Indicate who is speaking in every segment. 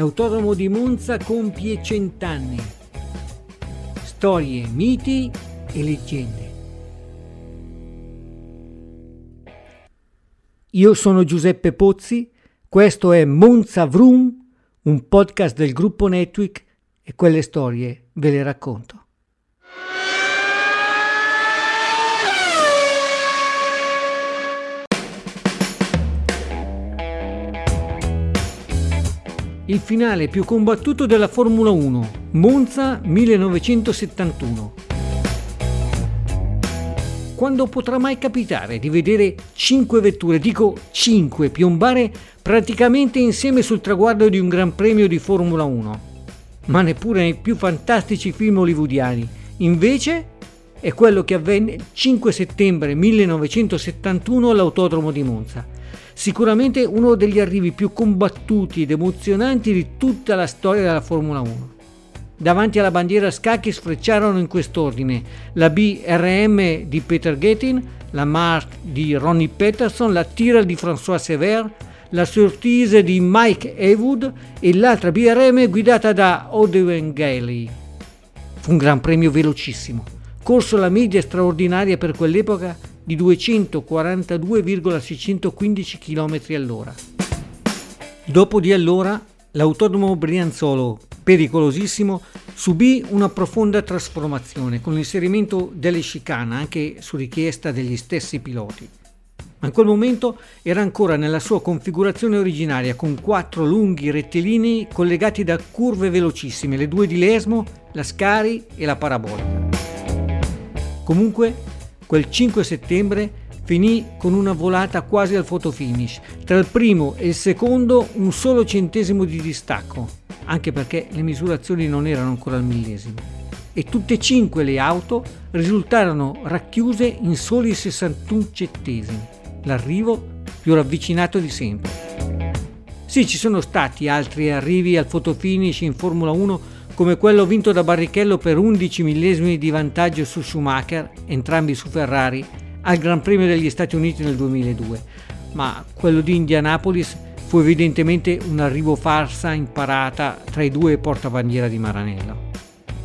Speaker 1: L'autodromo di Monza compie cent'anni. Storie, miti e leggende. Io sono Giuseppe Pozzi, questo è Monza Vroom, un podcast del gruppo Netwick e quelle storie ve le racconto. Il finale più combattuto della Formula 1, Monza 1971. Quando potrà mai capitare di vedere cinque vetture, dico cinque, piombare praticamente insieme sul traguardo di un Gran Premio di Formula 1? Ma neppure nei più fantastici film hollywoodiani. Invece è quello che avvenne il 5 settembre 1971 all'Autodromo di Monza sicuramente uno degli arrivi più combattuti ed emozionanti di tutta la storia della Formula 1. Davanti alla bandiera scacchi sfrecciarono in quest'ordine la BRM di Peter Gettin, la Mark di Ronnie Peterson, la Tyrrell di François Sever, la Surtees di Mike Haywood e l'altra BRM guidata da Odewen Gailey. Fu un gran premio velocissimo, corso la media straordinaria per quell'epoca di 242,615 km all'ora. Dopo di allora, l'autodromo Brianzolo, pericolosissimo, subì una profonda trasformazione con l'inserimento delle chicane anche su richiesta degli stessi piloti. Ma in quel momento era ancora nella sua configurazione originaria con quattro lunghi rettilinei collegati da curve velocissime, le due di Lesmo, la Scari e la Parabolica. Comunque Quel 5 settembre finì con una volata quasi al fotofinish. Tra il primo e il secondo un solo centesimo di distacco, anche perché le misurazioni non erano ancora al millesimo. E tutte e cinque le auto risultarono racchiuse in soli 61 centesimi, l'arrivo più ravvicinato di sempre. Sì, ci sono stati altri arrivi al fotofinish in Formula 1 come quello vinto da Barrichello per 11 millesimi di vantaggio su Schumacher, entrambi su Ferrari, al Gran Premio degli Stati Uniti nel 2002. Ma quello di Indianapolis fu evidentemente un arrivo farsa imparata tra i due portabandiera di Maranello.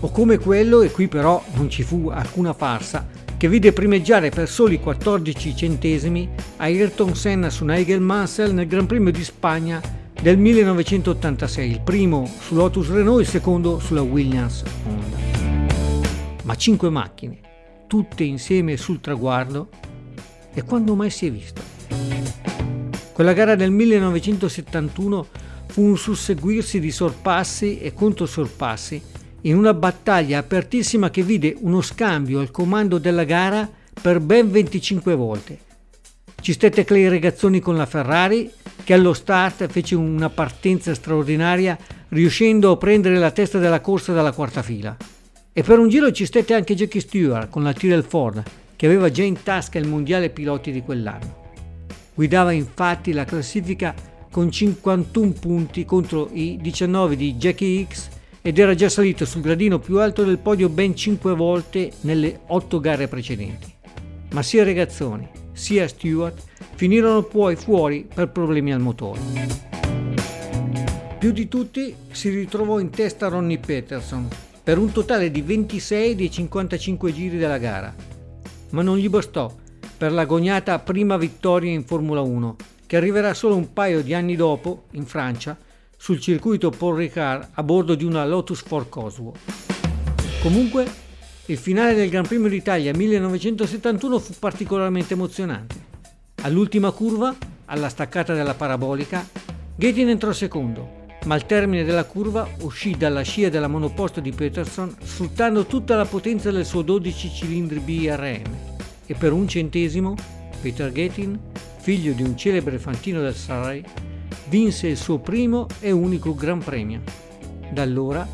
Speaker 1: O come quello, e qui però non ci fu alcuna farsa, che vide primeggiare per soli 14 centesimi Ayrton Senna su Nigel Mansell nel Gran Premio di Spagna del 1986, il primo su Lotus Renault, il secondo sulla Williams Honda. Ma cinque macchine, tutte insieme sul traguardo, e quando mai si è visto? Quella gara del 1971 fu un susseguirsi di sorpassi e controsorpassi in una battaglia apertissima che vide uno scambio al comando della gara per ben 25 volte. Ci stette Clay Regazzoni con la Ferrari che allo start fece una partenza straordinaria riuscendo a prendere la testa della corsa dalla quarta fila. E per un giro ci stette anche Jackie Stewart con la Tyrrell Ford, che aveva già in tasca il mondiale piloti di quell'anno. Guidava infatti la classifica con 51 punti contro i 19 di Jackie X ed era già salito sul gradino più alto del podio ben 5 volte nelle 8 gare precedenti. Ma sia Regazzoni sia Stewart finirono poi fuori per problemi al motore. Più di tutti si ritrovò in testa Ronnie Peterson per un totale di 26 dei 55 giri della gara, ma non gli bastò per l'agognata prima vittoria in Formula 1 che arriverà solo un paio di anni dopo in Francia sul circuito Paul Ricard a bordo di una Lotus Ford Cosworth. Comunque, il finale del Gran Premio d'Italia 1971 fu particolarmente emozionante. All'ultima curva, alla staccata della parabolica, Gatin entrò secondo, ma al termine della curva uscì dalla scia della monoposto di Peterson sfruttando tutta la potenza del suo 12 cilindri BRM e per un centesimo Peter Gatin, figlio di un celebre fantino del Surrey, vinse il suo primo e unico Gran Premio. Da allora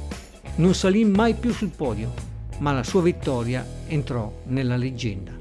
Speaker 1: non salì mai più sul podio, ma la sua vittoria entrò nella leggenda.